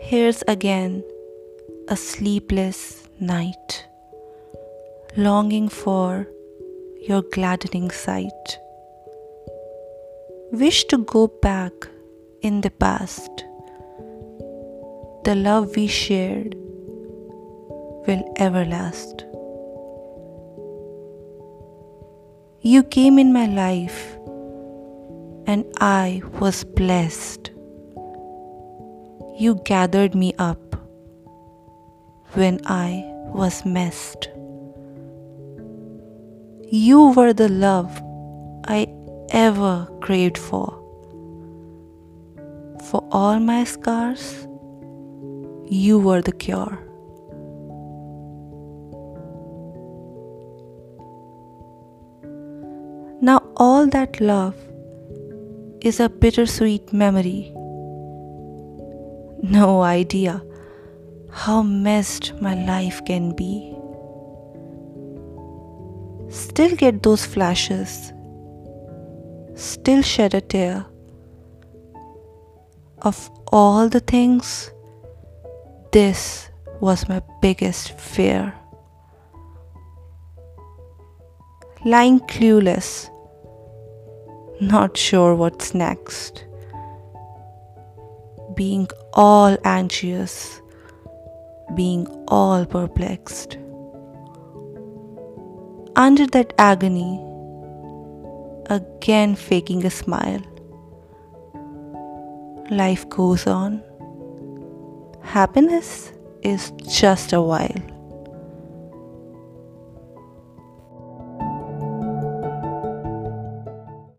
Here's again a sleepless night, longing for your gladdening sight. Wish to go back in the past. The love we shared will ever last. You came in my life and I was blessed. You gathered me up when I was messed. You were the love I ever craved for. For all my scars, you were the cure. Now, all that love is a bittersweet memory no idea how messed my life can be. Still get those flashes, still shed a tear. Of all the things, this was my biggest fear. Lying clueless, not sure what's next being all anxious, being all perplexed. Under that agony, again faking a smile. Life goes on. Happiness is just a while.